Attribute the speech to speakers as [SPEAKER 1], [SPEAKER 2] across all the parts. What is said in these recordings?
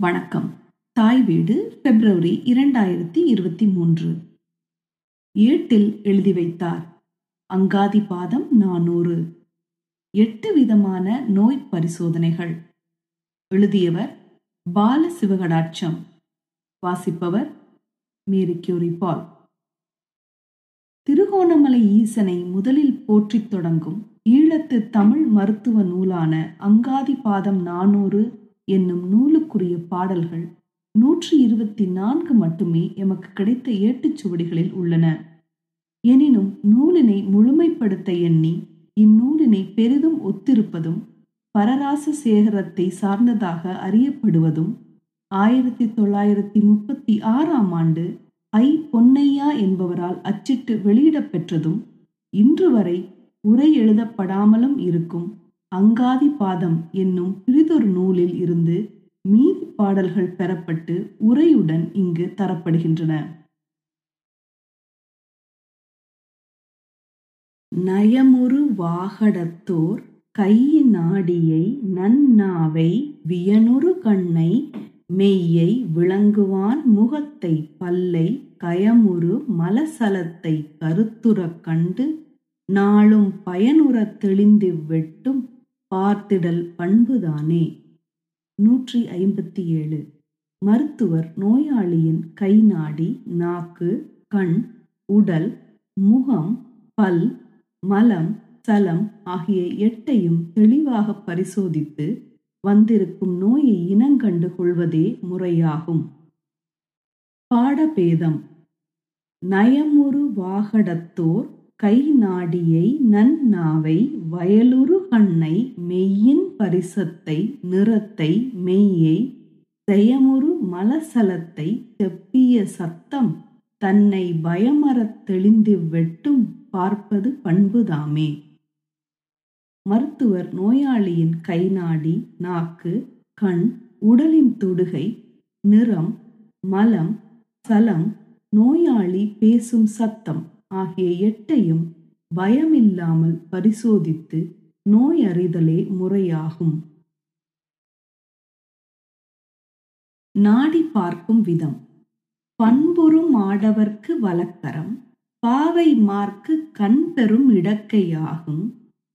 [SPEAKER 1] வணக்கம். தாய் வீடு பிப்ரவரி இரண்டாயிரத்தி இருபத்தி மூன்று. ஏட்டில் எழுதி வைத்தார். அங்காதி பாதம் நானூறு. எட்டு விதமான நோய் பரிசோதனைகள். எழுதியவர் பால சிவகடாட்சம் வாசிப்பவர் மேரி கியூரிபால் திருகோணமலை ஈசனை முதலில் போற்றித் தொடங்கும் ஈழத்து தமிழ் மருத்துவ நூலான அங்காதி பாதம் நானூறு என்னும் நூலுக்குரிய பாடல்கள் நூற்றி இருபத்தி நான்கு மட்டுமே எமக்கு கிடைத்த ஏட்டுச் சுவடிகளில் உள்ளன. எனினும் நூலினை முழுமைப்படுத்த எண்ணி இந்நூலினை பெரிதும் ஒத்திருப்பதும் பரராச சேகரத்தை சார்ந்ததாக அறியப்படுவதும் ஆயிரத்தி தொள்ளாயிரத்தி முப்பத்தி ஆறாம் ஆண்டு ஐ. பொன்னையா என்பவரால் அச்சிட்டு வெளியிடப்பெற்றதும் இன்று வரை உரை எழுதப்படாமலும் இருக்கும். அங்காதி பாதம் என்னும் பிரிதொரு நூலில் இருந்து மீதி பாடல்கள் பெறப்பட்டு உரையுடன் இங்கு தரப்படுகின்றன. நயமுறு வாகடத்தோர் கையினாடியை நன்னாவை வியனுறு கண்ணை மெய்யை விளங்குவான் முகத்தை பல்லை கயமுறு மலசலத்தை கருத்துறக் கண்டு நாளும் பயனுறத் தெளிந்து வெட்டும் பார்த்திடல் பண்புதானே? நூற்றி ஐம்பத்தி ஏழு மருத்துவர் நோயாளியின் கை நாடி நாக்கு கண் உடல் முகம் பல் மலம் சலம் ஆகிய எட்டையும் தெளிவாக பரிசோதித்து வந்திருக்கும் நோயை இனங்கண்டு கொள்வதே முறையாகும். பாடபேதம். நயமுரு வாகடத்தோர் கை நாடியை நன்னாவை வயலுரு கண்ணை மெய்யின் பரிசத்தை நிறத்தை மெய்யை செயமுறு மலசலத்தை செப்பிய சத்தம் தன்னை பயமறத் தெளிந்து வெட்டும் பார்ப்பது பண்புதாமே. மருத்துவர் நோயாளியின் கைநாடி நாக்கு கண் உடலின் தொடுகை நிறம் மலம் சலம் நோயாளி பேசும் சத்தம் ஆகிய எட்டையும் பயமில்லாமல் பரிசோதித்து நோய் அறிதலே முறையாகும். நாடி பார்க்கும் விதம். பண்புறும் ஆடவர்க்கு வழக்கரம் பாவை மார்க்கு கண் பெறும் இடக்கையாகும்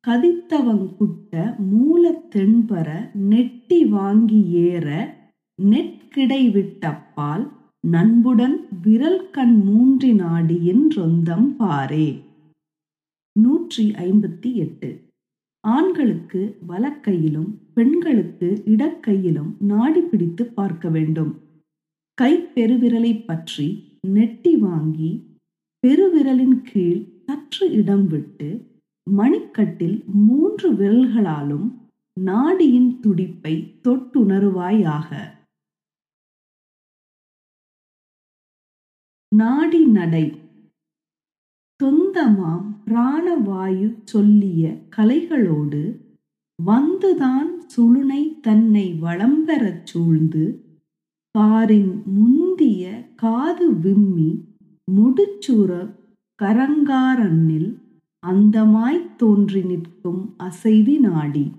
[SPEAKER 1] கதித்தவங்குட்ட மூல தென்பர நெட்டி வாங்கி ஏற நெற்கிடை விட்டப்பால் நண்புடன் விரல் கண் மூன்றி நாடியின் ரொந்தம் பாரே. நூற்றி ஐம்பத்தி எட்டு. ஆண்களுக்கு வலக்கையிலும் பெண்களுக்கு இடக்கையிலும் நாடி பிடித்து பார்க்க வேண்டும். கை பெருவிரலை பற்றி நெட்டி வாங்கி பெருவிரலின் கீழ் சற்று இடம் விட்டு மணிக்கட்டில் மூன்று விரல்களாலும் நாடியின் துடிப்பை தொட்டுணருவாயாக. நாடி நடை. தொந்தமாம் பிராணவாயு சொல்லிய கலைகளோடு வந்துதான் சுளுனை தன்னை வளம்பெறச் சூழ்ந்து காரின் முந்திய காது விம்மி முடிச்சூற கரங்காரண்ணில் அந்தமாய்த் தோன்றி நிற்கும் அசைவி நாடி.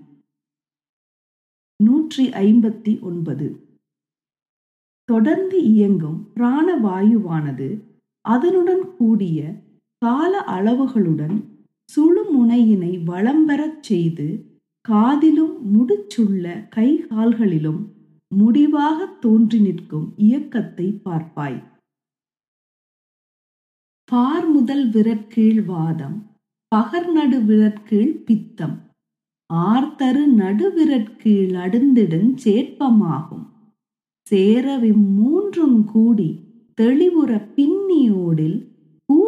[SPEAKER 1] நூற்றி ஐம்பத்தி ஒன்பது. தொடர்ந்து இயங்கும் பிராணவாயுவானது அதனுடன் கூடிய கால அளவுகளுடன் சுழுமுனையினை வளம்பெறச் செய்து காதிலும் முடிச்சுள்ள கை கால்களிலும் முடிவாக தோன்றி நிற்கும் இயக்கத்தை பார்ப்பாய். பார் முதல் விரற்கீழ் வாதம் பகர் நடு விரற்கீழ் பித்தம் ஆர்த்தரு நடுவிரற்கீழ் அடுந்திடும் சேட்பமாகும் சேரவிம் மூன்றும் கூடி தெளிவுற பின்னியோடில்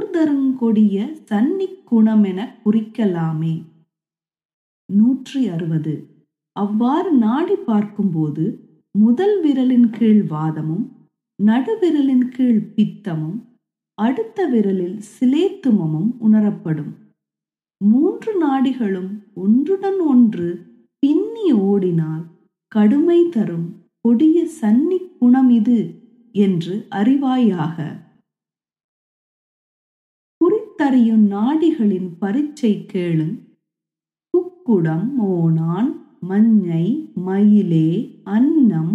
[SPEAKER 1] கூர்தருங்கொடிய சன்னிக் குணமென குறிக்கலாமே. நூற்றி அறுபது அவ்வாறு நாடி பார்க்கும்போது முதல் விரலின் கீழ் வாதமும் நடுவிரலின் கீழ் பித்தமும் அடுத்த விரலில் சிலேத்துமமும் உணரப்படும். மூன்று நாடிகளும் ஒன்றுடன் ஒன்று பின்னி ஓடினால் கடுமை தரும் கொடிய சன்னி குணம் இது என்று அறிவாயாக. குறித்தறியும் நாடிகளின் பரீட்சை கேளும் குக்குடம் ஓணான் மஞ்சை மயிலே அன்னம்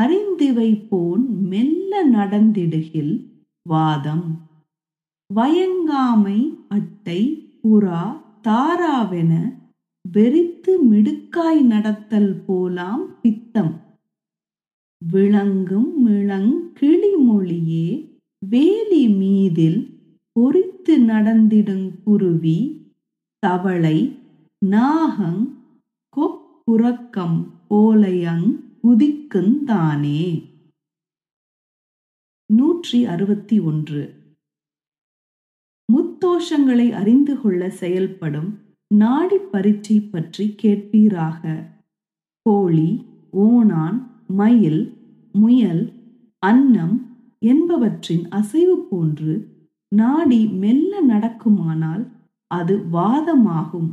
[SPEAKER 1] அறிந்திவை போன் மெல்ல நடந்திடுகில் வாதம். வயங்காமை அட்டை புறா தாராவென வெறித்து மிடுக்காய் நடத்தல் போலாம் பித்தம். விளங்கும் மிளங் கிளிமொழியே வேலி மீதில் பொறித்து நடந்திடுங் குருவி தவளை நாகங் கொப்புறக்கம் போலையங் குதிக்குந்தானே நூற்றி அறுபத்தி ஒன்று. முத்தோஷங்களை அறிந்து கொள்ள செயல்படும் நாடி பரீட்சை பற்றி கேட்பீராக. கோழி ஓணான் மயில் முயல் அன்னம் என்பவற்றின் அசைவு போன்று நாடி மெல்ல நடக்குமானால் அது வாதமாகும்.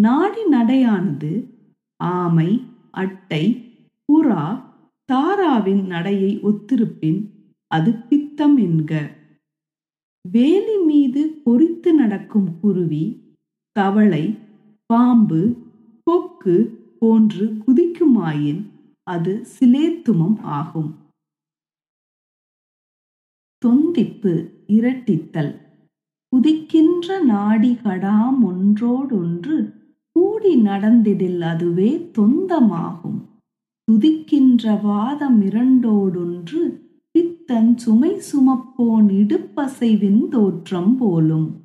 [SPEAKER 1] நாடி நடையானது ஆமை அட்டை புறா தாராவின் நடையை ஒத்திருப்பின் அது பித்தம் என்க. வேலி மீது பொறித்து நடக்கும் குருவி தவளை பாம்பு கொக்கு போன்று குதிக்குமாயின் அது சிலேத்துமம் ஆகும். தொந்திப்பு. இரட்டித்தல். உதிக்கின்ற நாடிகடாம் ஒன்றோடொன்று கூடி நடந்திடில் அதுவே தொந்தமாகும். துதிக்கின்ற வாதம் இரண்டோடொன்று பித்தன் சுமை சுமப்போன் இடுப்பசைவின் தோற்றம் போலும்.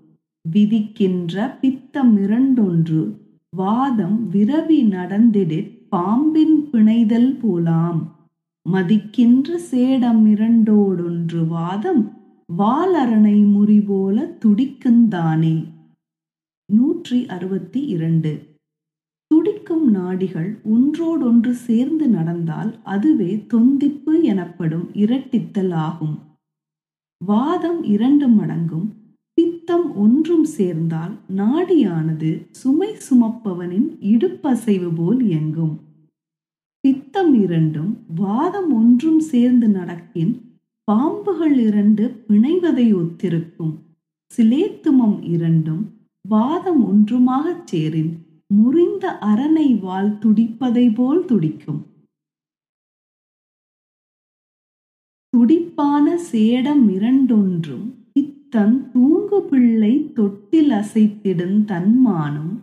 [SPEAKER 1] விதிக்கின்ற பித்தம் இரண்டொன்று வாதம் விரவி நடந்திடிற் பாம்பின் பிணைதல் போலாம். மதிக்கின்ற சேடம் இரண்டோடொன்று வாதம் வாலரணை முறி போல துடிக்குந்தானே நூற்றி அறுபத்தி இரண்டு. துடிக்கும் நாடிகள் ஒன்றோடொன்று சேர்ந்து நடந்தால் அதுவே தொந்திப்பு எனப்படும் இரட்டித்தல் ஆகும். வாதம் இரண்டு மடங்கும் பித்தம் ஒன்றும் சேர்ந்தால் நாடியானது சுமை சுமப்பவனின் இடுப்பசைவு போல் இயங்கும். பித்தம் இரண்டும் வாதம் ஒன்றும் சேர்ந்து நடக்கின் பாம்புகள் இரண்டு பிணைவதை ஒத்திருக்கும். சிலேத்துமம் இரண்டும் வாதம் ஒன்றுமாகச் சேரின் முறிந்த அரணை வால் துடிப்பதை போல் துடிக்கும். துடிப்பான சேடம் இரண்டொன்றும் பித்தன் தூங்கு பிள்ளை தொட்டில் அசைத்திடும் தன்மானும்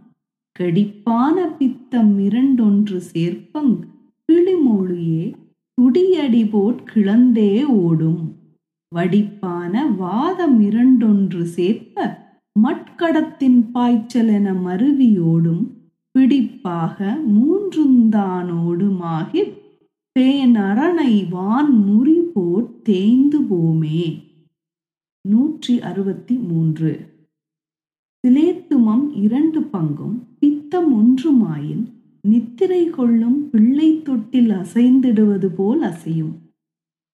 [SPEAKER 1] கடிப்பான பித்தம் இரண்டொன்று சேர்ப்பங் கிளிமொழியே துடியடி போட் கிளந்தே ஓடும். வடிப்பான வாதம் இரண்டொன்று சேர்ப்ப மட்கடத்தின் பாய்ச்சல் என மருவியோடும் பிடிப்பாக மூன்றுந்தானோடுமாகிப் பேனரணை வான் முறி போட் தேய்ந்து போமே. நூற்றி அறுபத்தி மூன்று. சிலேத்துமம் இரண்டு பங்கும் பித்தம் ஒன்றுமாயின் நித்திரை கொள்ளும் பிள்ளை தொட்டில் அசைந்திடுவது போல் அசையும்.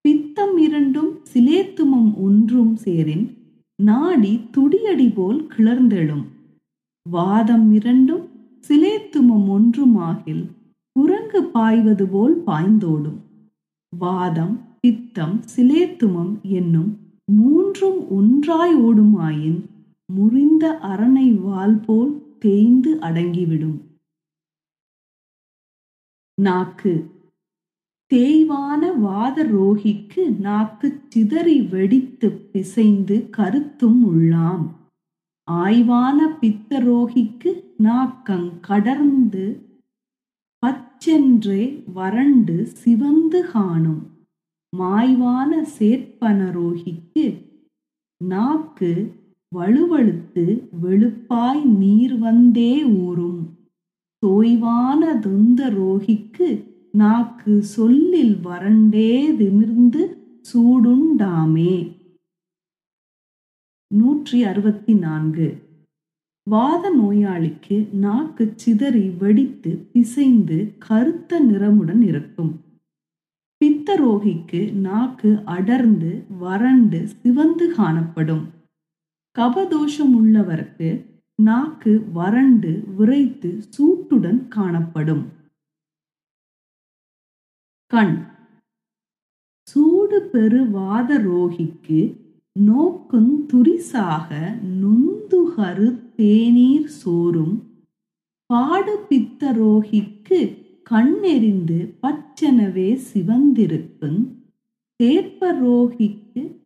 [SPEAKER 1] பித்தம் இரண்டும் சிலேத்துமம் ஒன்றும் சேரின் நாடி துடியடி போல் கிளர்ந்தெழும். வாதம் இரண்டும் சிலேத்துமம் ஒன்றுமாகில் குரங்கு பாய்வது போல் பாய்ந்தோடும். வாதம் பித்தம் சிலேத்துமம் என்னும் மூன்றும் ஒன்றாய் ஓடுமாயின் முறிந்த அரணை வால் போல் தேய்ந்து அடங்கிவிடும். நாக்கு. தேய்வான வாத ரோகிக்கு நாக்கு சிதறி வெடித்து பிசைந்து கருத்தும் உள்ளாம். ஆய்வான பித்த ரோகிக்கு நாக்கங் கடர்ந்து பச்சென்றே வறண்டு சிவந்து காணும். மாய்வான சேர்ப்பனரோகிக்கு நாக்கு வலுவழுத்து வெளுப்பாய் நீர் வந்தே ஊறும். தோய்வான துந்த ரோகிக்கு நாக்கு சொல்லில் வறண்டே திமிர்ந்து சூடுண்டாமே. நூற்றி அறுபத்தி நான்கு. வாத நோயாளிக்கு நாக்கு சிதறி வெடித்து பிசைந்து கருத்த நிறமுடன் இருக்கும். பித்த ரோகிக்கு நாக்கு அடர்ந்து வறண்டு சிவந்து காணப்படும். கபதோஷம் உள்ளவருக்கு நாக்கு வறண்டு விரைத்து சூட்டுடன் காணப்படும். கண். சூடு பெருவாத ரோகிக்கு நோக்குந் துரிசாக நுந்துகரு தேநீர் சோறும். பாடுபித்த ரோகிக்கு கண்ணெறிந்து பச்செனவே சிவந்திருக்கும். தேற்பரோகிக்கு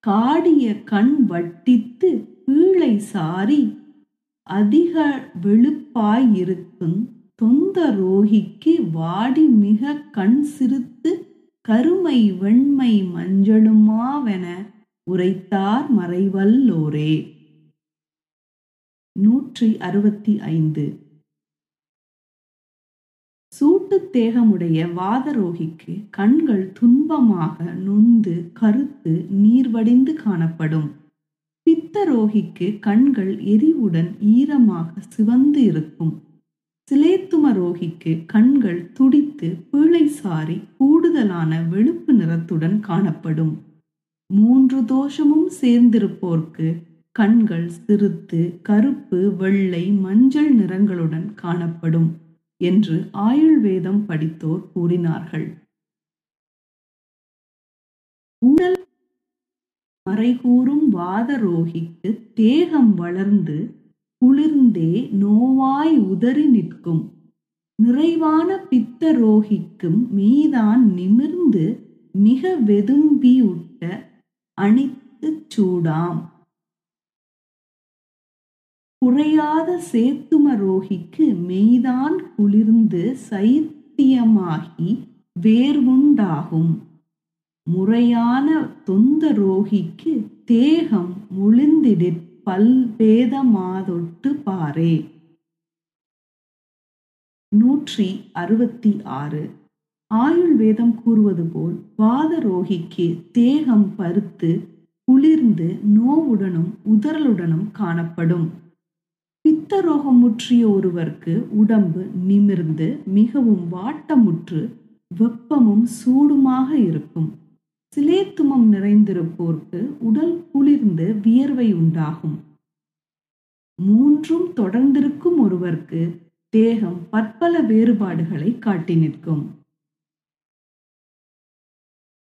[SPEAKER 1] காடிய கண் வட்டித்து பீழை சாரி அதிக வெளுப்பாயிருக்கும் தொந்த ரோகிக்கு வாடி மிக கண் சிறுத்து கருமை வெண்மை மஞ்சளுமாவென உரைத்தார் மறைவல்லோரே. நூற்றி அறுபத்தி ஐந்து சூட்டு தேகமுடைய வாதரோகிக்கு கண்கள் துன்பமாக நொந்து கருத்து நீர்வடிந்து காணப்படும். பித்தரோகிக்கு கண்கள் எரிவுடன் ஈரமாக சிவந்து இருக்கும். சிலேத்தும ரோகிக்கு கண்கள் துடித்து பீழை சாரி கூடுதலான வெளுப்பு நிறத்துடன் காணப்படும். மூன்று தோஷமும் சேர்ந்திருப்போர்க்கு கண்கள் சிறுத்து கருப்பு வெள்ளை மஞ்சள் நிறங்களுடன் காணப்படும் என்று ஆயுள்வேதம் படித்தோர் கூறினார்கள். ஊழல் மறைகூறும் வாதரோகிக்கு தேகம் வளர்ந்து குளிர்ந்தே நோவாய் உதறி நிற்கும். நிறைவான பித்தரோகிக்கும் மீதான் நிமிர்ந்து மிக வெதும்பியுட்ட அணித்துச் சூடாம். குறையாத சேத்தும ரோகிக்கு மெய்தான் குளிர்ந்து சைத்தியமாகி வேர்வுண்டாகும். முறையான தொந்த ரோகிக்கு தேகம் முழுந்திடிற் பல்வேதமாதொட்டு பாரே. நூற்றி அறுபத்தி ஆறு. ஆயுள் வேதம் கூறுவது போல் வாதரோகிக்கு தேகம் பருத்து குளிர்ந்து நோவுடனும் உதறலுடனும் காணப்படும். பித்தரோகம் முற்றிய ஒருவருக்கு உடம்பு நிமிர்ந்து மிகவும் வாட்டமுற்று வெப்பமும் சூடுமாக இருக்கும். சிலேத்துமம் நிறைந்திருப்போர்க்கு உடல் குளிர்ந்து வியர்வை உண்டாகும். மூன்றும் தொடர்ந்திருக்கும் ஒருவர்க்கு தேகம் பற்பல வேறுபாடுகளை காட்டி நிற்கும்.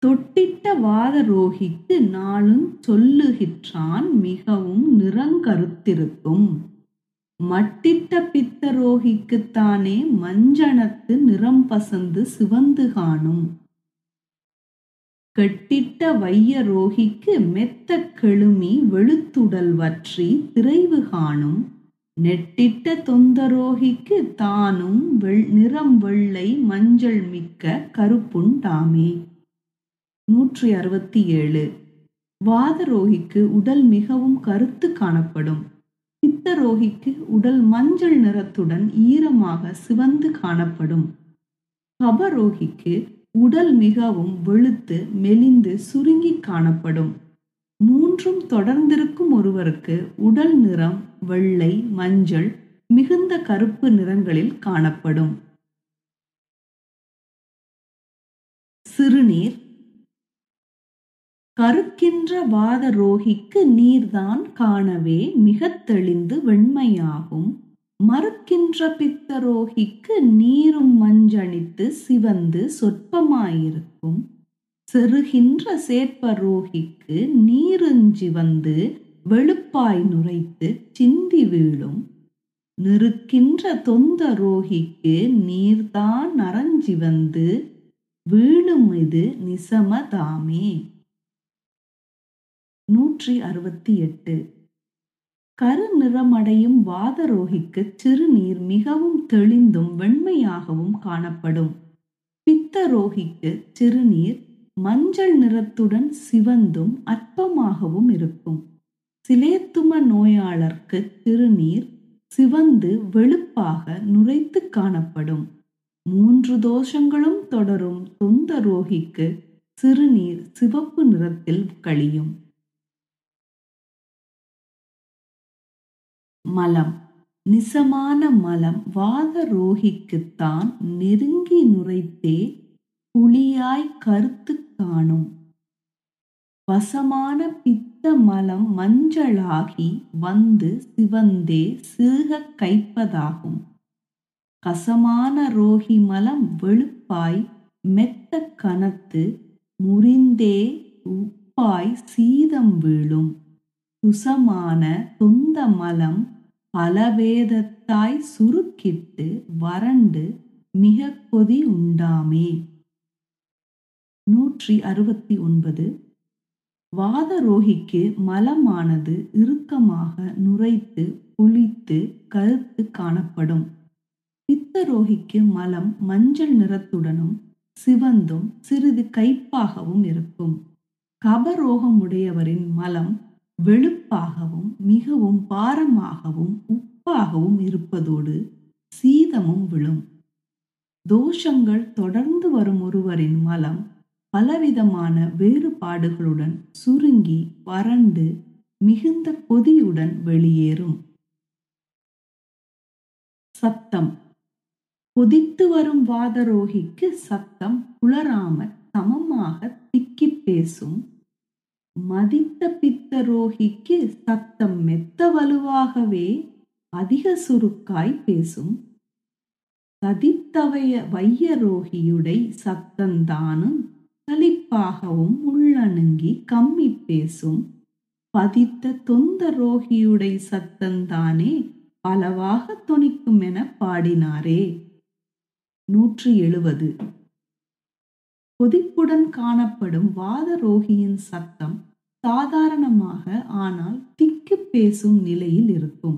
[SPEAKER 1] தொட்டிட்ட வாத ரோகிக்கு நாளும் சொல்லுகிற்றான் மிகவும் நிறங்கருத்திருக்கும். மட்டிட்ட பித்தரோகிக்குத்தானே மஞ்சனத்து நிறம் பசந்து சிவந்து காணும். கெட்டிட்ட வைய ரோகிக்கு மெத்த கெழுமி வெளுத்துடல் வற்றி திரைவு காணும். நெட்டிட்ட தொந்தரோகிக்கு தானும் வெள் நிறம் வெள்ளை மஞ்சள் மிக்க கருப்புண்டாமே நூற்றி அறுபத்தி ஏழு. வாதரோகிக்கு உடல் மிகவும் கருத்து காணப்படும். பித்தரோகிக்கு உடல் மஞ்சள் நிறத்துடன் ஈரமாக சிவந்து காணப்படும். கபரோகிக்கு உடல் மிகவும் வெளுத்து மெலிந்து சுருங்கி காணப்படும். மூன்றும் தொடர்ந்திருக்கும் ஒருவருக்கு உடல் நிறம் வெள்ளை மஞ்சள் மிகுந்த கருப்பு நிறங்களில் காணப்படும். சிறுநீர். கருக்கின்ற வாத ரோகிக்கு நீர்தான் காணவே மிகத் தெளிந்து வெண்மையாகும். மறுக்கின்ற பித்தரோகிக்கு நீரும் மஞ்சணித்து சிவந்து சொற்பமாயிருக்கும். செருகின்ற சேர்ப்பரோகிக்கு நீருஞ்சிவந்து வெளுப்பாய் நுரைத்து சிந்தி வீழும். நெருக்கின்ற தொந்த ரோகிக்கு நீர்தான் நரஞ்சிவந்து வீழும் இது நிசமதாமே. நூற்றி அறுபத்தி எட்டு. கருநிறமடையும் வாதரோகிக்கு சிறுநீர் மிகவும் தெளிந்தும் வெண்மையாகவும் காணப்படும். பித்தரோகிக்கு சிறுநீர் மஞ்சள் நிறத்துடன் சிவந்தும் அற்பமாகவும் இருக்கும். சிலேத்தும நோயாளர்க்கு சிறுநீர் சிவந்து வெளுப்பாக நுரைத்து காணப்படும். மூன்று தோஷங்களும் தொடரும் தொந்த ரோகிக்கு சிறுநீர் சிவப்பு நிறத்தில் கழியும். மலம். நிசமான மலம் வாத ரோகிக்குத்தான் நெருங்கி நுரைத்தே புளியாய் கருத்து காணும். வசமான பித்த மலம் மஞ்சளாகி வந்து சிவந்தே சிறுக கைப்பதாகும். கசமான ரோகி மலம் வெளுப்பாய் மெத்த கனத்து முறிந்தே உப்பாய் சீதம் வீழும். துசமான தொந்த மலம் பலவேதத்தாய் சுருக்கிட்டு வறண்டு மிக பொதி உண்டாமே. நூற்றி அறுபத்தி ஒன்பது. வாதரோகிக்கு மலமானது இறுக்கமாக நுரைத்து புளித்து கருத்து காணப்படும். பித்தரோகிக்கு மலம் மஞ்சள் நிறத்துடனும் சிவந்தும் சிறிது கைப்பாகவும் இருக்கும். கபரோகமுடையவரின் மலம் வெளுப்பாகவும் மிகவும் பாரமாகவும் உப்பாகவும் இருப்பதோடு சீதமும் விழும். தோஷங்கள் தொடர்ந்து வரும் ஒருவரின் மலம் பலவிதமான வேறுபாடுகளுடன் சுருங்கி வறண்டு மிகுந்த கொதியுடன் வெளியேறும். சத்தம் கொதித்து வரும் வாதரோகிக்கு சத்தம் புலராம சமமாக திக்கி பேசும். மதித்த பித்தரோகிக்கு சத்தம் மெத்த வலுவாகவே அதிக சுருக்காய் பேசும். சதித்தவைய வையரோகியுடை சத்தந்தானும் சலிப்பாகவும் உள்ளணுங்கி கம்மி பேசும். பதித்த தொந்த ரோகியுடை சத்தந்தானே பலவாக துணிக்கும் என பாடினாரே. நூற்றி எழுபது கொதிப்புடன் காணப்படும் வாதரோகியின் சத்தம் சாதாரணமாக ஆனால் திக்கு பேசும் நிலையில் இருக்கும்.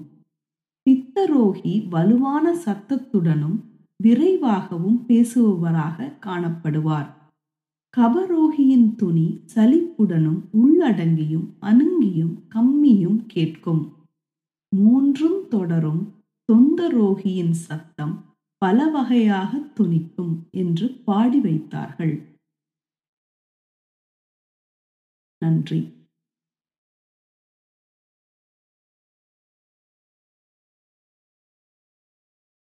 [SPEAKER 1] பித்தரோகி வலுவான சத்தத்துடனும் விரைவாகவும் பேசுபவராக காணப்படுவார். கபரோகியின் துணி சலிப்புடனும் உள்ளடங்கியும் அணுங்கியும் கம்மியும் கேட்கும். மூன்றும் தொடரும் தொந்தரோகியின் சத்தம் பல வகையாக துணிக்கும் என்று பாடி வைத்தார்கள். நன்றி.